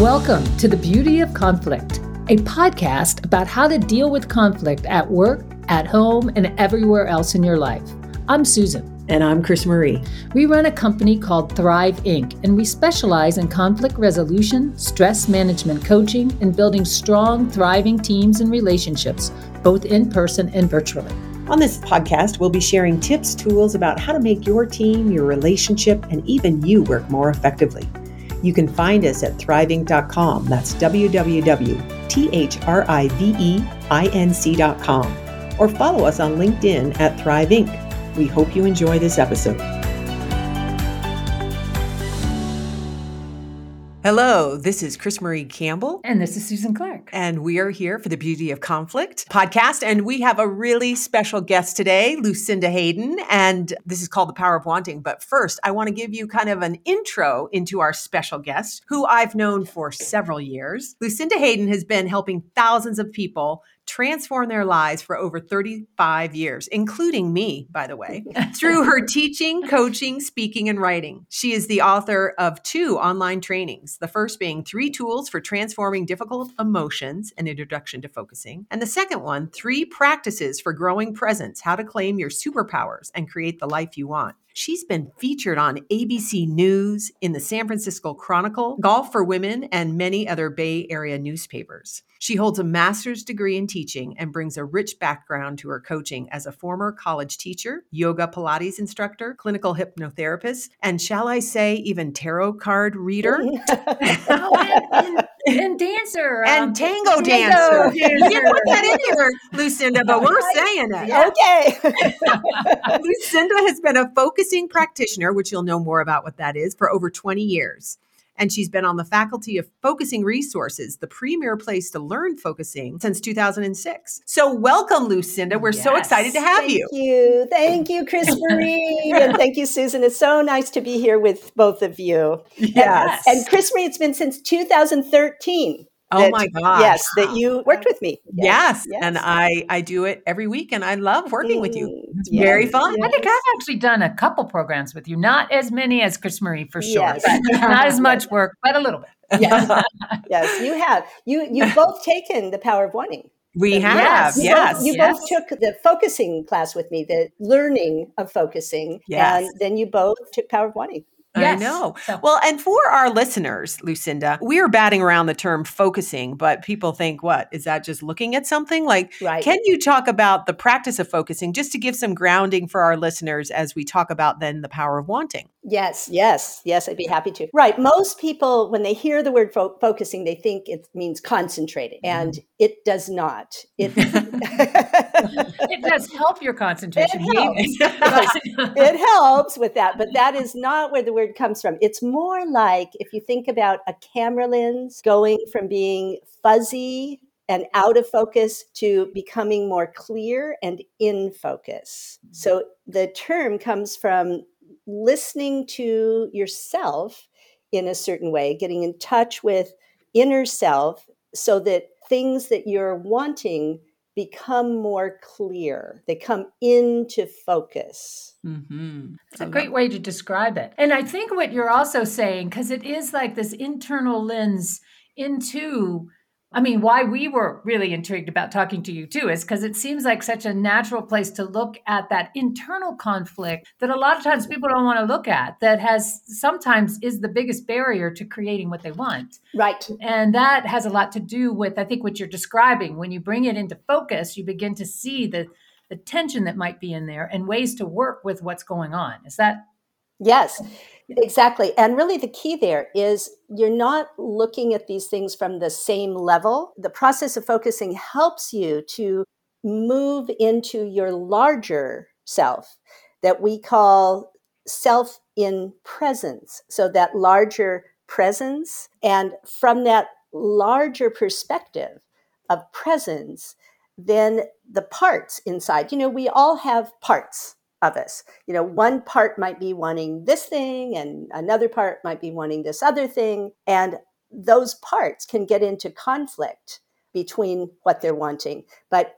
Welcome to The Beauty of Conflict, a podcast about how to deal with conflict at work, at home, and everywhere else in your life. I'm Susan. And I'm Chris Marie. We run a company called Thrive Inc., and we specialize in conflict resolution, stress management coaching, and building strong, thriving teams and relationships, both in person and virtually. On this podcast, we'll be sharing tips, tools about how to make your team, your relationship, and even you work more effectively. You can find us at thriveinc.com. That's www.thriveinc.com. Or follow us on LinkedIn at Thrive Inc. We hope you enjoy this episode. Hello, this is Chris Marie Campbell. And this is Susan Clark. And we are here for the Beauty of Conflict podcast. And we have a really special guest today, Lucinda Hayden. And this is called The Power of Wanting. But first, I want to give you kind of an intro into our special guest, who I've known for several years. Lucinda Hayden has been helping thousands of people transform their lives for over 35 years, including me, by the way, through her teaching, coaching, speaking, and writing. She is the author of two online trainings, the first being Three Tools for Transforming Difficult Emotions, an introduction to focusing, and the second one, Three Practices for Growing Presence, how to claim your superpowers and create the life you want. She's been featured on ABC News, in the San Francisco Chronicle, Golf for Women, and many other Bay Area newspapers. She holds a master's degree in teaching and brings a rich background to her coaching as a former college teacher, yoga Pilates instructor, clinical hypnotherapist, and shall I say, even tarot card reader. oh, and, and, and, dancer. And um, tango, tango dancer. dancer. You didn't put that in here, Lucinda, but we're saying it. Okay. Lucinda has been a focusing practitioner, which you'll know more about what that is, for over 20 years and she's been on the faculty of Focusing Resources, the premier place to learn focusing since 2006. So, welcome, Lucinda. We're yes. so excited to have thank you. Thank you. Thank you, Chris Marie. and thank you, Susan. It's so nice to be here with both of you. Yes. And, and Chris Marie, it's been since 2013. Oh that, my gosh. Yes, that you worked with me. Yes. yes. yes, and I I do it every week, and I love working mm, with you. Mm, it's yes. very fun. I think I've actually done a couple programs with you, not as many as Chris Marie for sure, not as much work, but a little bit. Yes, yes, you have. You you've both taken the power of wanting. We have, yes. yes. You, yes. both took the focusing class with me, the learning of focusing, yes. and then you both took power of wanting. Yes. I know. So. Well, and for our listeners, Lucinda, we are batting around the term focusing, but people think, what is that just looking at something? Like, right. can you talk about the practice of focusing just to give some grounding for our listeners as we talk about then the power of wanting? Yes, yes, yes, I'd be happy to. Right. Most people, when they hear the word fo- focusing, they think it means concentrating, and mm. it does not. It, it does help your concentration. It helps. it helps with that, but that is not where the word comes from. It's more like if you think about a camera lens going from being fuzzy and out of focus to becoming more clear and in focus. Mm-hmm. So the term comes from listening to yourself in a certain way, getting in touch with inner self so that things that you're wanting become more clear. They come into focus. Mm-hmm. It's a great way to describe it. And I think what you're also saying, because it is like this internal lens into I mean, why we were really intrigued about talking to you too is because it seems like such a natural place to look at that internal conflict that a lot of times people don't want to look at, that has sometimes is the biggest barrier to creating what they want. Right. And that has a lot to do with, I think, what you're describing. When you bring it into focus, you begin to see the, the tension that might be in there and ways to work with what's going on. Is that Yes, exactly. And really, the key there is you're not looking at these things from the same level. The process of focusing helps you to move into your larger self that we call self in presence. So, that larger presence. And from that larger perspective of presence, then the parts inside, you know, we all have parts of us. You know, one part might be wanting this thing, and another part might be wanting this other thing. And those parts can get into conflict between what they're wanting. But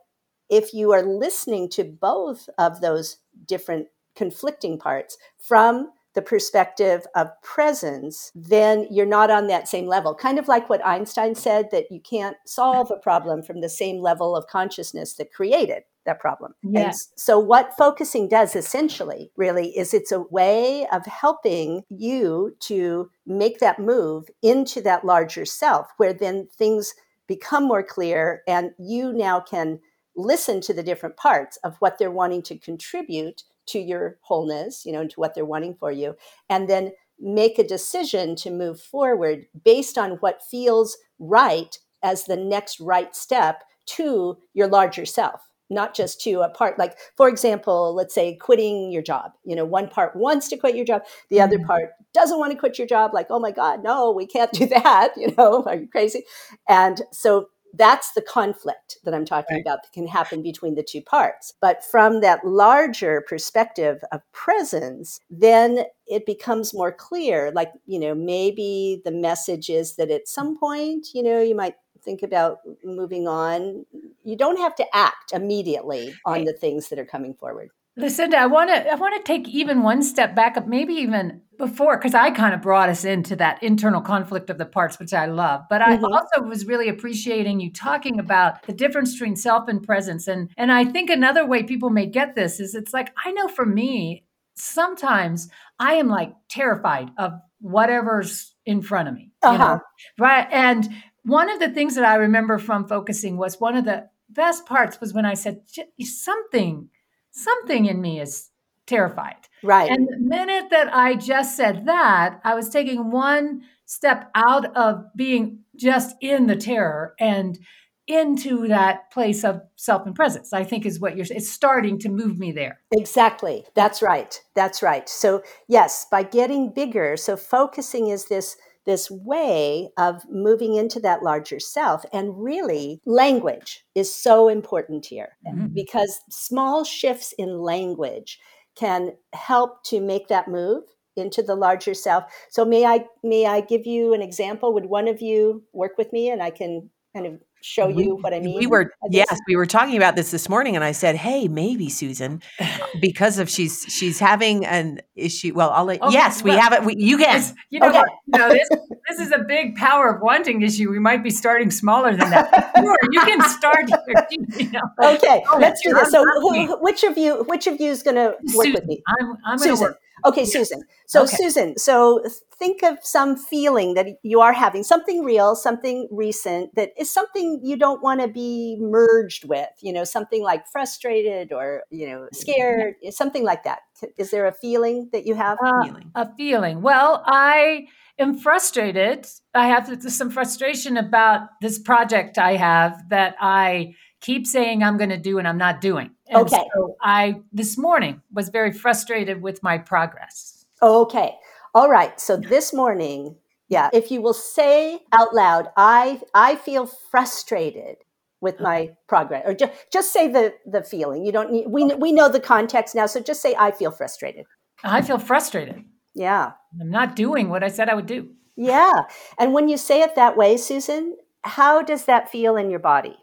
if you are listening to both of those different conflicting parts from the perspective of presence, then you're not on that same level. Kind of like what Einstein said that you can't solve a problem from the same level of consciousness that created that problem. Yes. And so what focusing does essentially really is it's a way of helping you to make that move into that larger self where then things become more clear and you now can listen to the different parts of what they're wanting to contribute to your wholeness, you know, to what they're wanting for you, and then make a decision to move forward based on what feels right as the next right step to your larger self not just to a part like for example let's say quitting your job you know one part wants to quit your job the mm-hmm. other part doesn't want to quit your job like oh my god no we can't do that you know are you crazy and so that's the conflict that I'm talking right. about that can happen between the two parts. But from that larger perspective of presence, then it becomes more clear. Like, you know, maybe the message is that at some point, you know, you might think about moving on. You don't have to act immediately on the things that are coming forward. Lucinda, I want to I want to take even one step back up, maybe even before, because I kind of brought us into that internal conflict of the parts, which I love. But I mm-hmm. also was really appreciating you talking about the difference between self and presence. And and I think another way people may get this is it's like I know for me, sometimes I am like terrified of whatever's in front of me. Uh-huh. You know? Right. And one of the things that I remember from focusing was one of the best parts was when I said something something in me is terrified. Right. And the minute that I just said that, I was taking one step out of being just in the terror and into that place of self and presence i think is what you're it's starting to move me there exactly that's right that's right so yes by getting bigger so focusing is this this way of moving into that larger self. And really, language is so important here mm-hmm. because small shifts in language can help to make that move into the larger self. So may I may I give you an example? Would one of you work with me and I can kind of show you what I mean? We were yes, we were talking about this this morning, and I said, "Hey, maybe Susan, because of she's she's having an issue." Well, I'll let okay, yes, well, we have it. We, you can. You know, okay. you know this, this is a big power of wanting issue. We might be starting smaller than that. sure, you can start. Here, you know. Okay, oh, let's do this. So, who, which of you, which of you is going to work Susan, with me? I'm, I'm going to work. Okay, yes. Susan. So, okay. Susan, so think of some feeling that you are having, something real, something recent that is something you don't want to be merged with, you know, something like frustrated or, you know, scared, something like that. Is there a feeling that you have? Uh, a feeling. Well, I am frustrated. I have some frustration about this project I have that I keep saying I'm going to do and I'm not doing. And okay. So I this morning was very frustrated with my progress. Okay. All right. So this morning, yeah, if you will say out loud, I I feel frustrated with my progress or just just say the the feeling. You don't need we we know the context now, so just say I feel frustrated. I feel frustrated. Yeah. I'm not doing what I said I would do. Yeah. And when you say it that way, Susan, how does that feel in your body?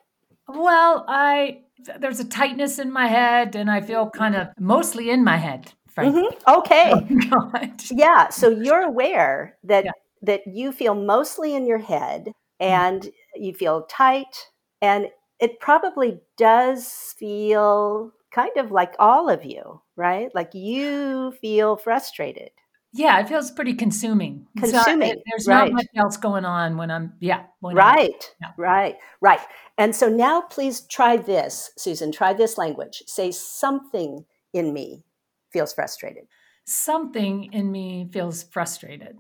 Well, I there's a tightness in my head, and I feel kind of mostly in my head. Mm-hmm. Okay. Oh, yeah. So you're aware that yeah. that you feel mostly in your head, mm-hmm. and mm-hmm. you feel tight, and it probably does feel kind of like all of you, right? Like you feel frustrated. Yeah, it feels pretty consuming. Consuming. There's right. not much else going on when I'm, yeah. When right, I'm, yeah. right, right. And so now please try this, Susan. Try this language. Say something in me feels frustrated. Something in me feels frustrated.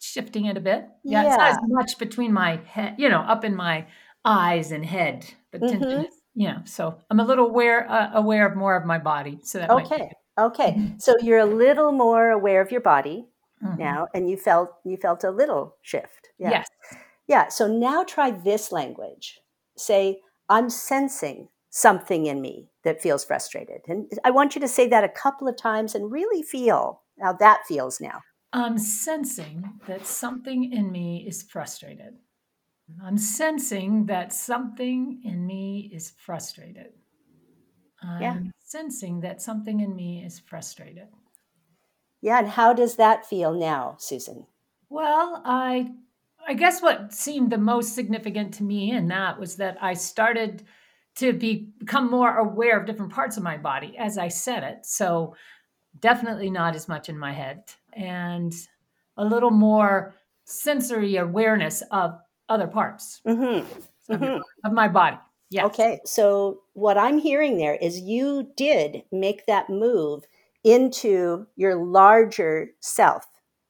Shifting it a bit. Yeah, yeah. it's not as much between my head, you know, up in my eyes and head. The mm-hmm. tension is, you know, so I'm a little aware uh, aware of more of my body. So that okay. Okay, so you're a little more aware of your body mm-hmm. now, and you felt you felt a little shift. Yeah. Yes. Yeah. So now try this language. Say, I'm sensing something in me that feels frustrated, and I want you to say that a couple of times and really feel how that feels now. I'm sensing that something in me is frustrated. I'm sensing that something in me is frustrated. I'm yeah. Sensing that something in me is frustrated. Yeah, and how does that feel now, Susan? Well, I I guess what seemed the most significant to me in that was that I started to be, become more aware of different parts of my body as I said it. So definitely not as much in my head and a little more sensory awareness of other parts mm-hmm. Of, mm-hmm. of, my body. Yes. Okay. So what I'm hearing there is you did make that move into your larger self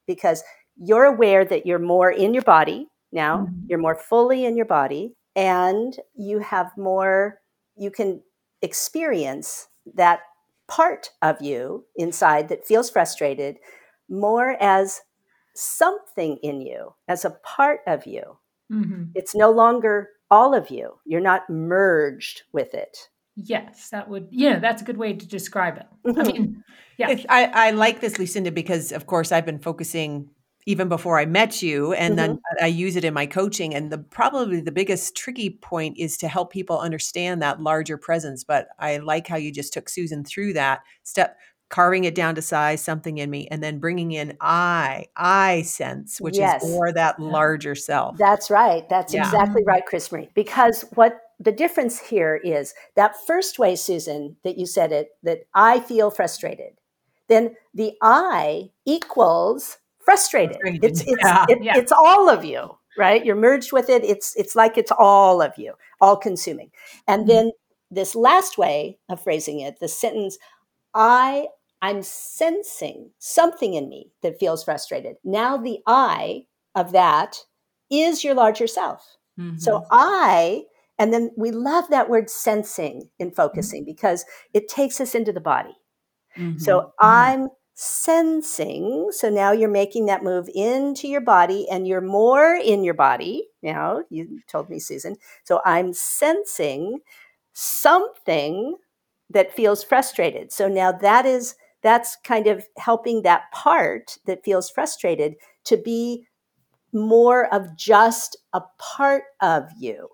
because you're aware that you're more in your body now, mm-hmm. you're more fully in your body, and you have more, you can experience that part of you inside that feels frustrated more as something in you, as a part of you. Mm-hmm. It's no longer all of you. You're not merged with it. Yes, that would, yeah, that's a good way to describe it. Mm-hmm. I mean, yeah. I, I like this, Lucinda, because of course I've been focusing even before I met you. And mm-hmm. then I use it in my coaching. And the probably the biggest tricky point is to help people understand that larger presence. But I like how you just took Susan through that step, carving it down to size, something in me, and then bringing in I, I sense, which yes. is more that larger self. That's right. That's yeah. exactly right, Chris Marie. Because what the difference here is that first way, Susan, that you said it, that I feel frustrated. Then the I equals frustrated. frustrated. It's it's yeah. It, yeah. it's all of you, right? You're merged with it. It's it's like it's all of you, all consuming. And mm-hmm. then this last way of phrasing it, the sentence, I I'm sensing something in me that feels frustrated. Now the I of that is your larger self. Mm-hmm. So I and then we love that word sensing in focusing mm-hmm. because it takes us into the body. Mm-hmm. So mm-hmm. I'm sensing. So now you're making that move into your body and you're more in your body. Now, you told me, Susan. So I'm sensing something that feels frustrated. So now that is that's kind of helping that part that feels frustrated to be more of just a part of you.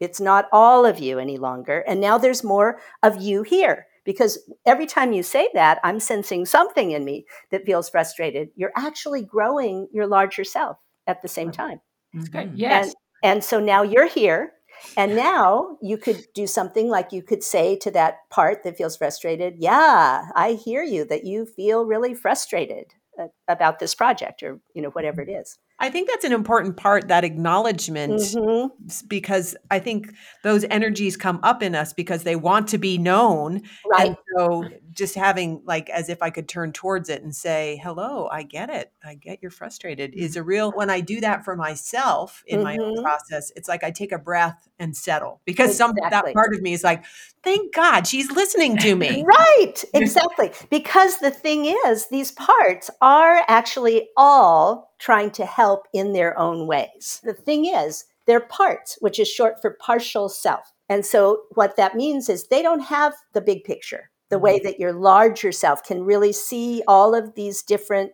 It's not all of you any longer. And now there's more of you here because every time you say that, I'm sensing something in me that feels frustrated. You're actually growing your larger self at the same time. That's good. Mm-hmm. Yes. And, and so now you're here. And now you could do something like you could say to that part that feels frustrated, Yeah, I hear you that you feel really frustrated uh, about this project or, you know, whatever it is. I think that's an important part, that acknowledgment, mm-hmm. because I think those energies come up in us because they want to be known. Right. And so just having like as if I could turn towards it and say, hello, I get it. I get you're frustrated is a real, when I do that for myself in mm-hmm. my own mm-hmm. process, it's like I take a breath and settle because exactly. some, that part of me is like, thank God she's listening to me. right. Exactly. because the thing is, these parts are actually all trying to help in their own ways. The thing is, they're parts, which is short for partial self. And so what that means is they don't have the big picture, the way that your larger self can really see all of these different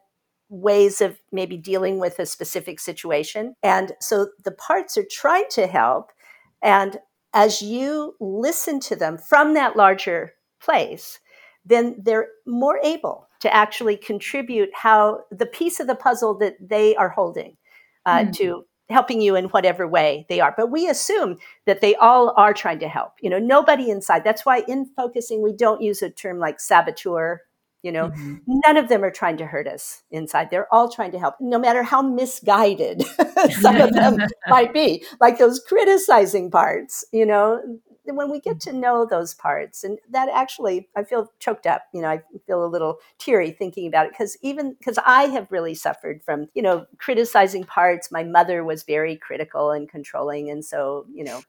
ways of maybe dealing with a specific situation. And so the parts are trying to help. And as you listen to them from that larger place, then they're more able to actually contribute how the piece of the puzzle that they are holding uh, mm-hmm. to helping you in whatever way they are. But we assume that they all are trying to help. You know, nobody inside. That's why in focusing, we don't use a term like saboteur. You know, mm-hmm. none of them are trying to hurt us inside. They're all trying to help, no matter how misguided some of them might be, like those criticizing parts. You know, when we get to know those parts and that actually i feel choked up you know i feel a little teary thinking about it because even because i have really suffered from you know criticizing parts my mother was very critical and controlling and so you know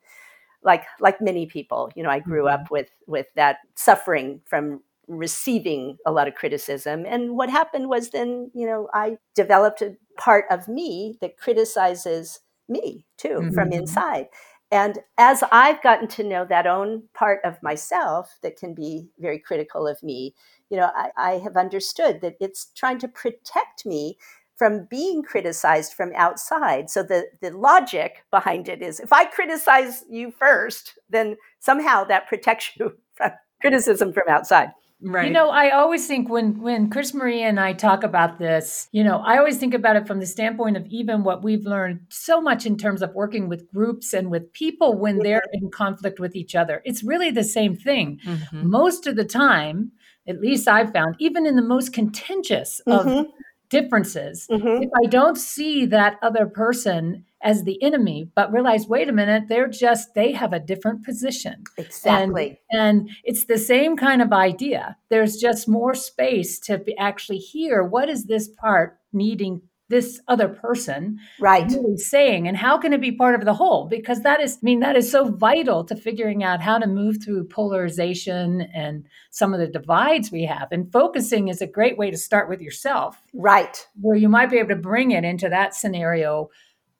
like like many people you know i grew mm-hmm. up with with that suffering from receiving a lot of criticism and what happened was then you know i developed a part of me that criticizes me too mm-hmm. from inside and as I've gotten to know that own part of myself that can be very critical of me, you know, I, I have understood that it's trying to protect me from being criticized from outside. So the, the logic behind it is if I criticize you first, then somehow that protects you from criticism from outside. Right. You know, I always think when when Chris Marie and I talk about this, you know, I always think about it from the standpoint of even what we've learned so much in terms of working with groups and with people when they're in conflict with each other. It's really the same thing. Mm-hmm. Most of the time, at least I've found, even in the most contentious of mm-hmm. Differences, mm-hmm. if I don't see that other person as the enemy, but realize, wait a minute, they're just, they have a different position. Exactly. And, and it's the same kind of idea. There's just more space to actually hear what is this part needing this other person right. really saying and how can it be part of the whole? Because that is i mean that is so vital to figuring out how to move through polarization and some of the divides we have. And focusing is a great way to start with yourself. Right. Where you might be able to bring it into that scenario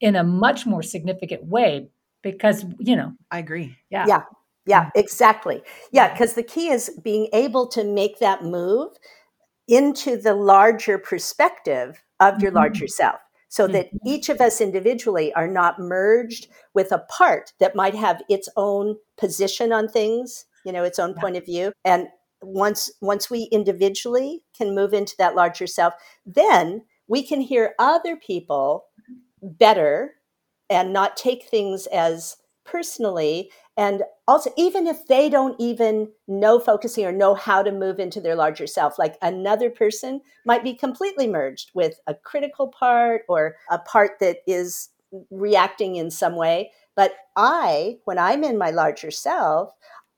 in a much more significant way because you know. I agree. Yeah. Yeah. Yeah mm-hmm. exactly. Yeah because the key is being able to make that move into the larger perspective of your mm-hmm. larger self so that mm-hmm. each of us individually are not merged with a part that might have its own position on things you know its own point of view and once once we individually can move into that larger self then we can hear other people better and not take things as personally and also even if they don't even know focusing or know how to move into their larger self like another person might be completely merged with a critical part or a part that is reacting in some way. But i when i'm in my larger self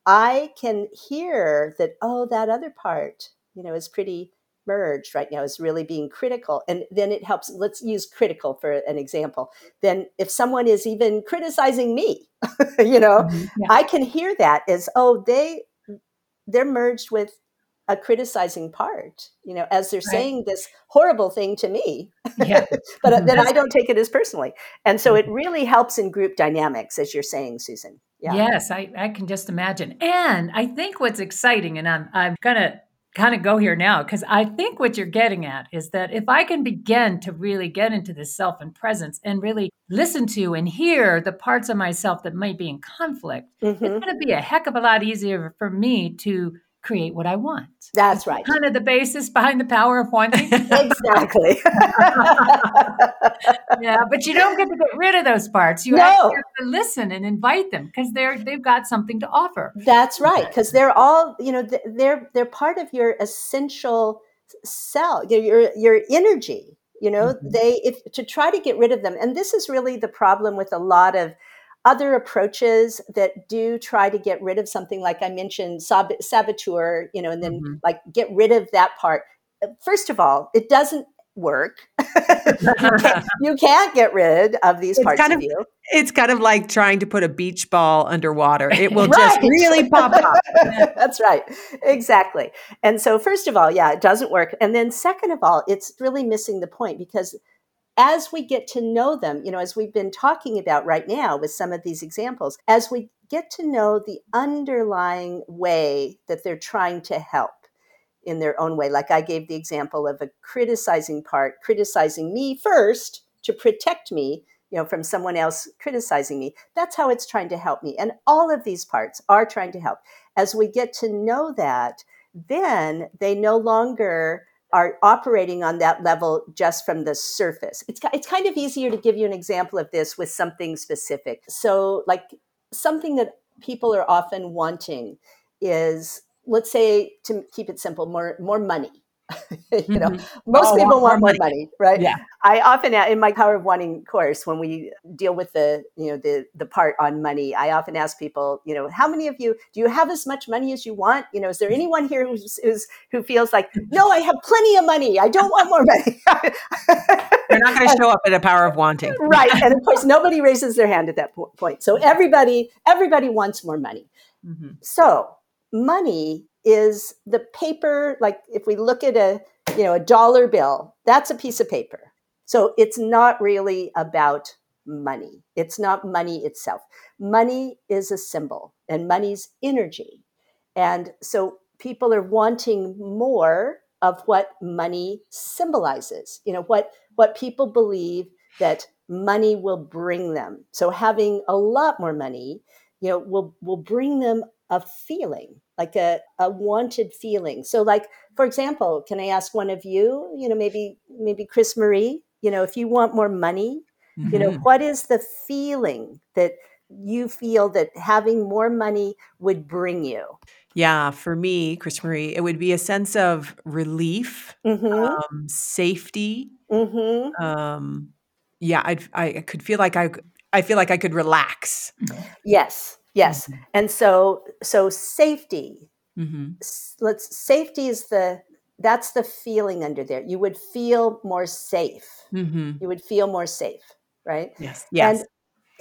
i can hear that oh that other part you know is pretty merged right now is really being critical and then it helps let's use critical for an example then if someone is even criticizing me you know mm-hmm. yeah. i can hear that as oh they they're merged with a criticizing part you know as they're right. saying this horrible thing to me yeah. but mm-hmm. then i don't take it as personally and so it really helps in group dynamics as you're saying susan yeah. Yes, I, I can just imagine. And I think what's exciting, and I'm I'm gonna kind of go here now because I think what you're getting at is that if I can begin to really get into this self and presence and really listen to and hear the parts of myself that might be in conflict, mm-hmm. it's going to be a heck of a lot easier for me to create what I want. That's right. Kind of the basis behind the power of wanting. exactly. yeah, but you don't get to get rid of those parts. You no. have to listen and invite them because they're they've got something to offer. That's right, because they're all you know they're they're part of your essential cell, your your energy. You know, mm-hmm. they if to try to get rid of them, and this is really the problem with a lot of other approaches that do try to get rid of something like I mentioned sab- saboteur, you know, and then mm-hmm. like get rid of that part. First of all, it doesn't work. you, can't, you, can't, get rid of these it's parts kind of, of, you. It's kind of like trying to put a beach ball underwater. It will right. just really pop up. That's right. Exactly. And so first of all, yeah, it doesn't work. And then second of all, it's really missing the point because as we get to know them, you know, as we've been talking about right now with some of these examples, as we get to know the underlying way that they're trying to help in their own way, like I gave the example of a criticizing part, criticizing me first to protect me, you know, from someone else criticizing me. That's how it's trying to help me. And all of these parts are trying to help. As we get to know that, then they no longer are operating on that level just from the surface. It's, it's kind of easier to give you an example of this with something specific. So, like something that people are often wanting is, let's say, to keep it simple, more, more money. you know, mm-hmm. most oh, people want more money. money, right? Yeah. I often in my power of wanting course when we deal with the you know the the part on money, I often ask people, you know, how many of you do you have as much money as you want? You know, is there anyone here who's, who's who feels like, no, I have plenty of money. I don't want more money. They're not going to show up at a power of wanting, right? And of course, nobody raises their hand at that point. So everybody everybody wants more money. Mm-hmm. So money is the paper like if we look at a you know a dollar bill that's a piece of paper. So it's not really about money. It's not money itself. Money is a symbol and money's energy. And so people are wanting more of what money symbolizes you know what what people believe that money will bring them. So having a lot more money you know will will bring them a feeling like a, a wanted feeling. So, like, for example, can I ask one of you, you know, maybe, maybe Chris Marie, you know, if you want more money, mm-hmm. you know, mm-hmm. what is the feeling that you feel that having more money would bring you? Yeah, for me, Chris Marie, it would be a sense of relief, mm-hmm. um, safety. Mm-hmm. Um, yeah, I'd, I could feel like I, I feel like I could relax. Yes, yes, mm-hmm. and so so safety. Mm-hmm. Let's safety is the that's the feeling under there. You would feel more safe. Mm-hmm. You would feel more safe, right? Yes. Yes. And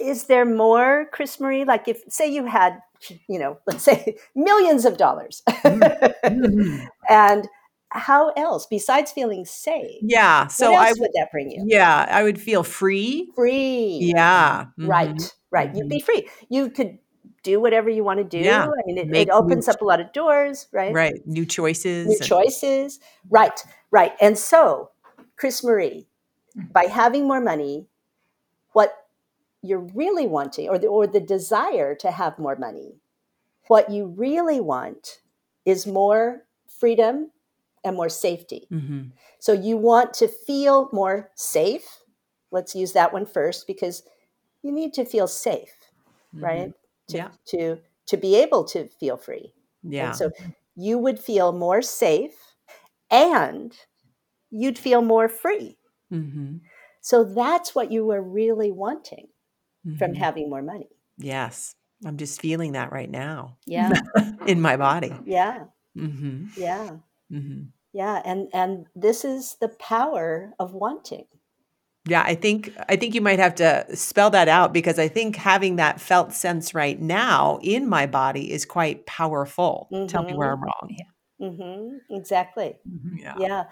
is there more, Chris Marie? Like if say you had you know, let's say millions of dollars. mm-hmm. and how else besides feeling safe? Yeah. So I would that bring you? Yeah, I would feel free. Free. Yeah. Mm-hmm. Right. Right. Mm-hmm. You'd be free. You could do whatever you want to do. Yeah. I mean, it, it opens up a lot of doors, right? Right. New choices. New and- choices. Right. Right. And so, Chris Marie, mm. by having more money, what you're really wanting or the, or the desire to have more money. What you really want is more freedom and more safety. Mm-hmm. So you want to feel more safe. Let's use that one first because you need to feel safe, mm-hmm. right? To, yeah. to to be able to feel free. Yeah. And so you would feel more safe and you'd feel more free. Mm-hmm. So that's what you were really wanting mm-hmm. from having more money. Yes. I'm just feeling that right now. Yeah. in my body. Yeah. Mm-hmm. Yeah. Mm-hmm. Yeah. And and this is the power of wanting. Yeah, I think I think you might have to spell that out because I think having that felt sense right now in my body is quite powerful. Mm-hmm. Tell me where I'm mm-hmm. wrong. Yeah. Mm-hmm. Exactly. Mm-hmm. Yeah. Yeah.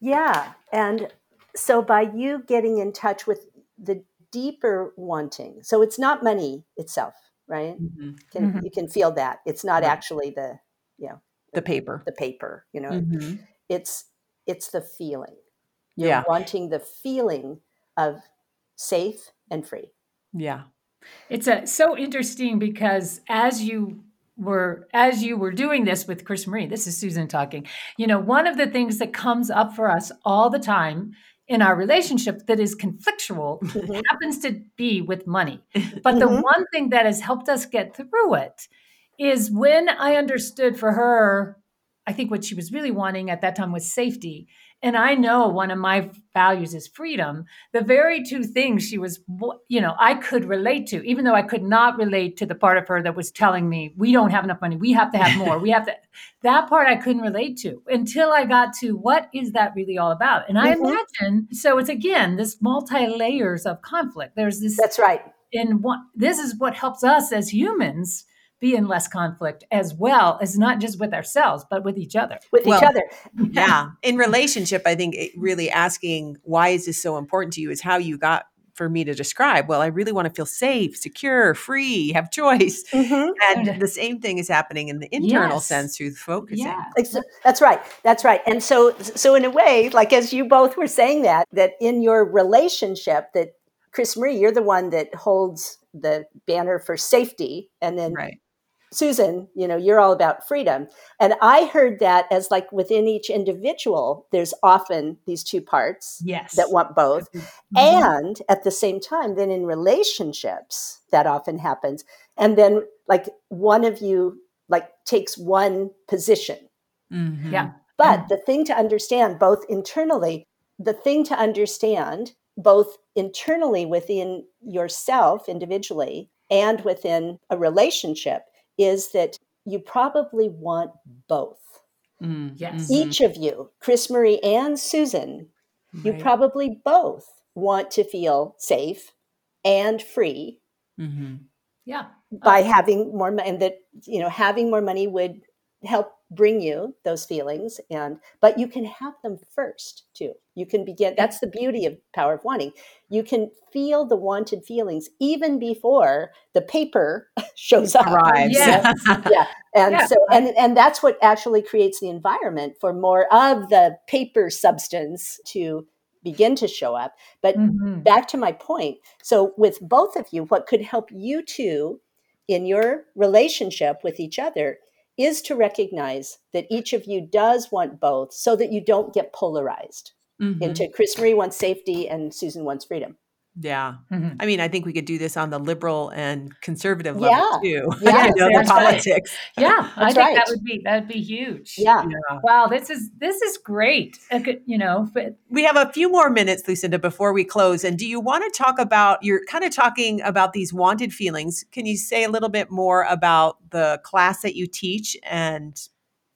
Yeah. And so by you getting in touch with the deeper wanting. So it's not money itself, right? Mm-hmm. Can, mm-hmm. You can feel that. It's not right. actually the, you know, the paper. The paper, you know. Mm-hmm. It's it's the feeling. You're yeah. wanting the feeling of safe and free. Yeah. It's a, so interesting because as you were as you were doing this with Chris Marie, this is Susan talking. You know, one of the things that comes up for us all the time in our relationship that is conflictual mm-hmm. happens to be with money. But mm-hmm. the one thing that has helped us get through it is when I understood for her, I think what she was really wanting at that time was safety and I know one of my values is freedom, the very two things she was, you know, I could relate to, even though I could not relate to the part of her that was telling me, we don't have enough money, we have to have more, we have to, that part I couldn't relate to until I got to what is that really all about? And I mm-hmm. imagine, so it's again, this multi layers of conflict. There's this. That's right. And what, this is what helps us as humans be in less conflict as well as not just with ourselves but with each other with well, each other yeah in relationship i think really asking why is this so important to you is how you got for me to describe well i really want to feel safe secure free have choice mm-hmm. and the same thing is happening in the internal yes. sense through focusing yeah. that's right that's right and so so in a way like as you both were saying that that in your relationship that chris marie you're the one that holds the banner for safety and then right. Susan, you know, you're all about freedom. And I heard that as like within each individual, there's often these two parts yes. that want both. Mm-hmm. And at the same time, then in relationships, that often happens. And then like one of you like takes one position. Mm-hmm. Yeah. But mm-hmm. the thing to understand both internally, the thing to understand both internally within yourself individually and within a relationship is that you probably want both. Mm, yes. Each of you, Chris Marie and Susan, right. you probably both want to feel safe and free. Mm-hmm. Yeah. By having more money, and that, you know, having more money would help bring you those feelings and but you can have them first too. You can begin that's the beauty of power of wanting. You can feel the wanted feelings even before the paper shows up. Arrives. Yes. yeah. And yeah. so and and that's what actually creates the environment for more of the paper substance to begin to show up. But mm-hmm. back to my point so with both of you what could help you two in your relationship with each other is to recognize that each of you does want both so that you don't get polarized mm-hmm. into Chris Marie wants safety and Susan wants freedom. Yeah. Mm-hmm. I mean, I think we could do this on the liberal and conservative level yeah. too. Yeah, you know, the politics. Right. Yeah, I think right. that would be that would be huge. Yeah. yeah. Wow, this is this is great. Could, you know, but we have a few more minutes, Lucinda, before we close. And do you want to talk about you're kind of talking about these wanted feelings? Can you say a little bit more about the class that you teach and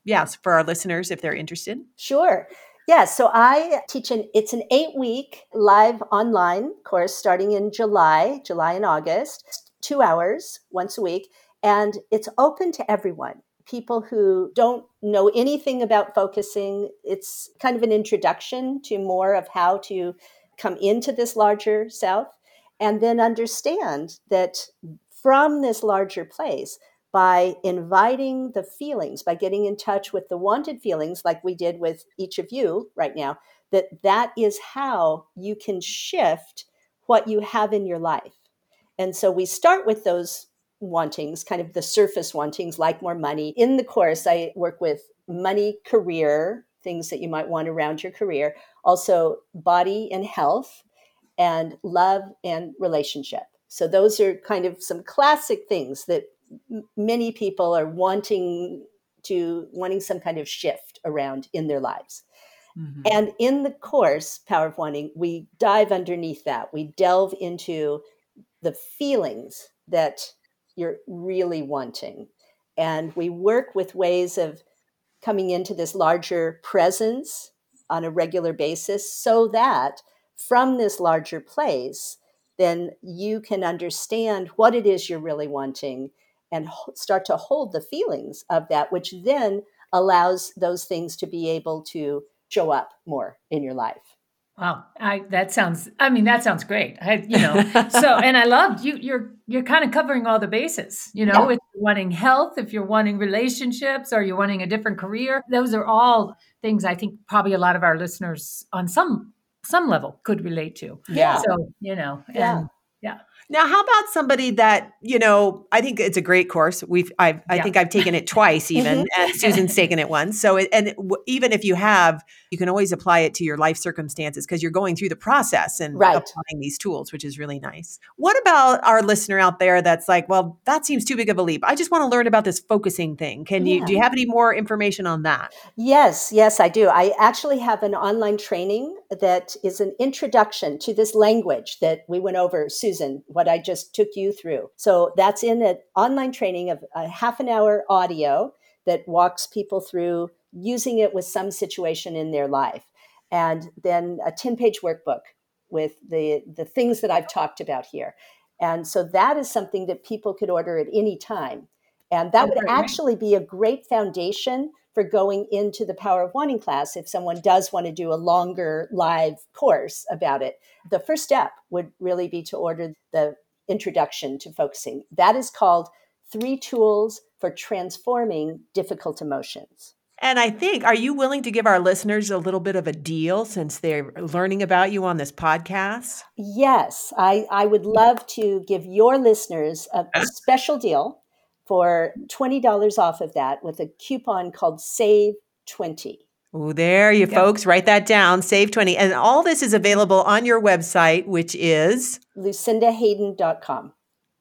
yes, for our listeners if they're interested? Sure. Yeah, so I teach an it's an 8-week live online course starting in July, July and August, 2 hours once a week, and it's open to everyone. People who don't know anything about focusing, it's kind of an introduction to more of how to come into this larger self and then understand that from this larger place by inviting the feelings by getting in touch with the wanted feelings like we did with each of you right now that that is how you can shift what you have in your life. And so we start with those wantings kind of the surface wantings like more money. In the course i work with money career things that you might want around your career. Also body and health and love and relationship. So those are kind of some classic things that many people are wanting to wanting some kind of shift around in their lives. Mm-hmm. And in the course, Power of Wanting, we dive underneath that. We delve into the feelings that you're really wanting. And we work with ways of coming into this larger presence on a regular basis so that from this larger place, then you can understand what it is you're really wanting and start to hold the feelings of that, which then allows those things to be able to show up more in your life. Wow, I that sounds. I mean, that sounds great. I, you know, so and I love you. You're you're kind of covering all the bases. You know, yeah. if you're wanting health, if you're wanting relationships, or you're wanting a different career, those are all things I think probably a lot of our listeners on some some level could relate to. Yeah. So you know, and yeah. Yeah. Now, how about somebody that you know? I think it's a great course. We've, I've, I yeah. think I've taken it twice, even, mm-hmm. and Susan's taken it once. So, it, and w- even if you have, you can always apply it to your life circumstances because you're going through the process and right. applying these tools, which is really nice. What about our listener out there that's like, well, that seems too big of a leap. I just want to learn about this focusing thing. Can yeah. you? Do you have any more information on that? Yes, yes, I do. I actually have an online training that is an introduction to this language that we went over, Susan what I just took you through. So that's in an online training of a half an hour audio that walks people through using it with some situation in their life. And then a 10 page workbook with the, the things that I've talked about here. And so that is something that people could order at any time. And that would actually be a great foundation for going into the Power of Wanting class if someone does want to do a longer live course about it. The first step would really be to order the introduction to focusing. That is called Three Tools for Transforming Difficult Emotions. And I think, are you willing to give our listeners a little bit of a deal since they're learning about you on this podcast? Yes, I, I would love to give your listeners a, a special deal for $20 off of that with a coupon called Save 20. Oh, there you folks, write that down. Save 20. And all this is available on your website, which is lucindahayden.com.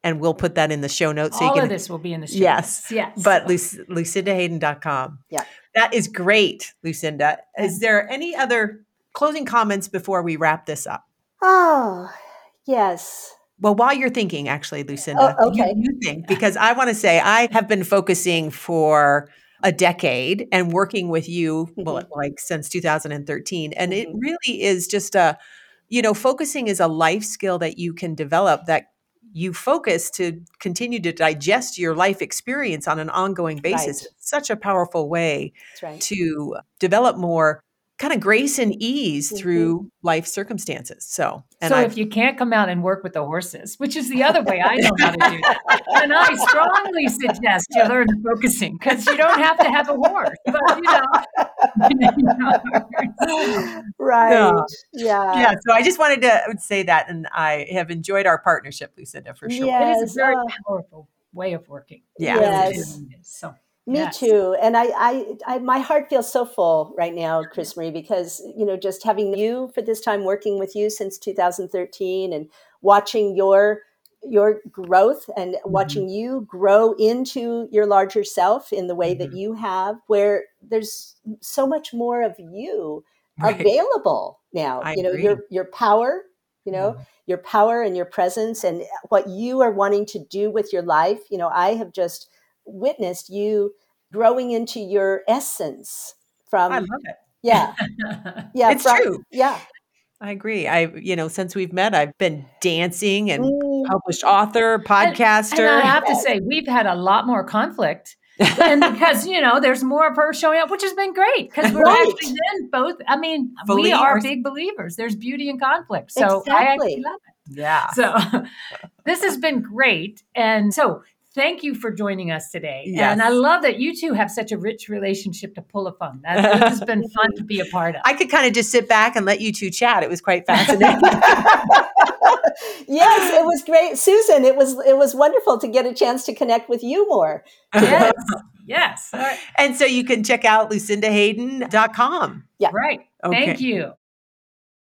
And we'll put that in the show notes. So all you can, of this will be in the show yes, notes. Yes. But Luc- lucindahayden.com. Yeah. That is great, Lucinda. Is there any other closing comments before we wrap this up? Oh, yes. Well, while you're thinking, actually, Lucinda, oh, okay. you, you think, because I want to say I have been focusing for a decade and working with you, mm-hmm. well, like since 2013. And mm-hmm. it really is just a, you know, focusing is a life skill that you can develop that you focus to continue to digest your life experience on an ongoing basis. Right. such a powerful way right. to develop more kind of grace and ease mm-hmm. through life circumstances. So, so I've, if you can't come out and work with the horses, which is the other way I know how to do that, and I strongly suggest you learn focusing because you don't have to have a horse, but you know, right? Yeah. yeah, yeah. So I just wanted to say that, and I have enjoyed our partnership, Lucinda, for sure. Yes. It is a very powerful way of working. Yeah. Yes. So. Me yes. too. And I, I, I, my heart feels so full right now, Chris Marie, because, you know, just having you for this time working with you since 2013 and watching your, your growth and mm-hmm. watching you grow into your larger self in the way mm-hmm. that you have, where there's so much more of you right. available now. I you know, agree. your, your power, you know, mm-hmm. your power and your presence and what you are wanting to do with your life. You know, I have just, witnessed you growing into your essence from I love it. Yeah. Yeah. it's from, true. Yeah. I agree. I, you know, since we've met, I've been dancing and mm. published author, podcaster. And, and I have to say, we've had a lot more conflict. and because you know there's more of her showing up which has been great because we're right. actually then both i mean Fully we are big believers there's beauty in conflict so exactly. i actually love it yeah so this has been great and so thank you for joining us today. Yes. And I love that you two have such a rich relationship to pull upon. That has been fun to be a part of. I could kind of just sit back and let you two chat. It was quite fascinating. yes, it was great. Susan, it was it was wonderful to get a chance to connect with you more. Yes. yes. And so you can check out lucindahayden.com. Yeah. Right. Okay. Thank you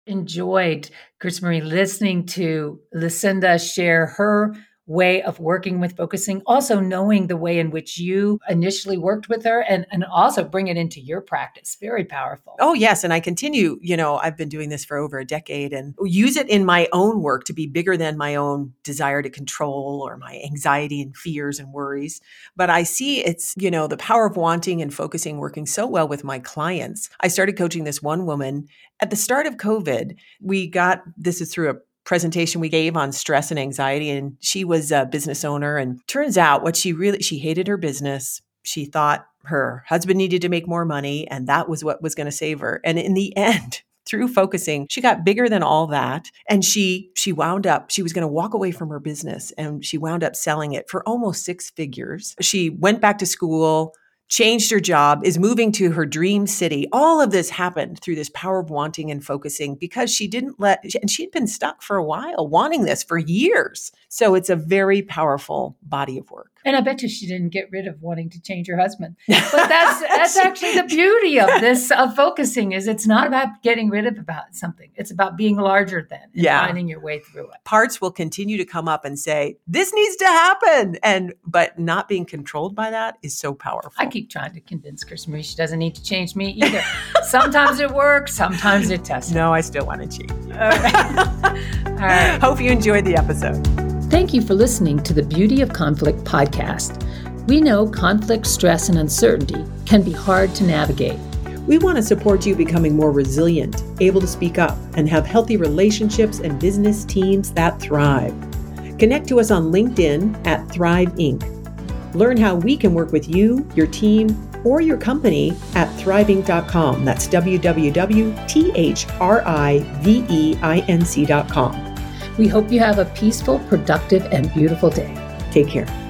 enjoyed Chris Marie listening to Lucinda share her way of working with focusing, also knowing the way in which you initially worked with her and, and also bring it into your practice. Very powerful. Oh, yes. And I continue, you know, I've been doing this for over a decade and use it in my own work to be bigger than my own desire to control or my anxiety and fears and worries. But I see it's, you know, the power of wanting and focusing working so well with my clients. I started coaching this one woman at the start of COVID. We got this is through a presentation we gave on stress and anxiety and she was a business owner and turns out what she really she hated her business. She thought her husband needed to make more money and that was what was going to save her. And in the end through focusing she got bigger than all that and she she wound up she was going to walk away from her business and she wound up selling it for almost six figures. She went back to school changed her job, is moving to her dream city. All of this happened through this power of wanting and focusing because she didn't let, and she'd been stuck for a while wanting this for years. So it's a very powerful body of work. And I bet you she didn't get rid of wanting to change her husband. But that's that's actually the beauty of this of focusing is it's not about getting rid of about something. It's about being larger than and yeah. finding your way through it. Parts will continue to come up and say, This needs to happen. And but not being controlled by that is so powerful. I keep trying to convince Chris Marie she doesn't need to change me either. sometimes it works, sometimes it doesn't. No, I still want to change. All right. All right. Hope you enjoyed the episode. Thank you for listening to the Beauty of Conflict podcast. We know conflict, stress, and uncertainty can be hard to navigate. We want to support you becoming more resilient, able to speak up, and have healthy relationships and business teams that thrive. Connect to us on LinkedIn at Thrive Inc. Learn how we can work with you, your team, or your company at thriveinc.com. That's www.thriveinc.com. We hope you have a peaceful, productive, and beautiful day. Take care.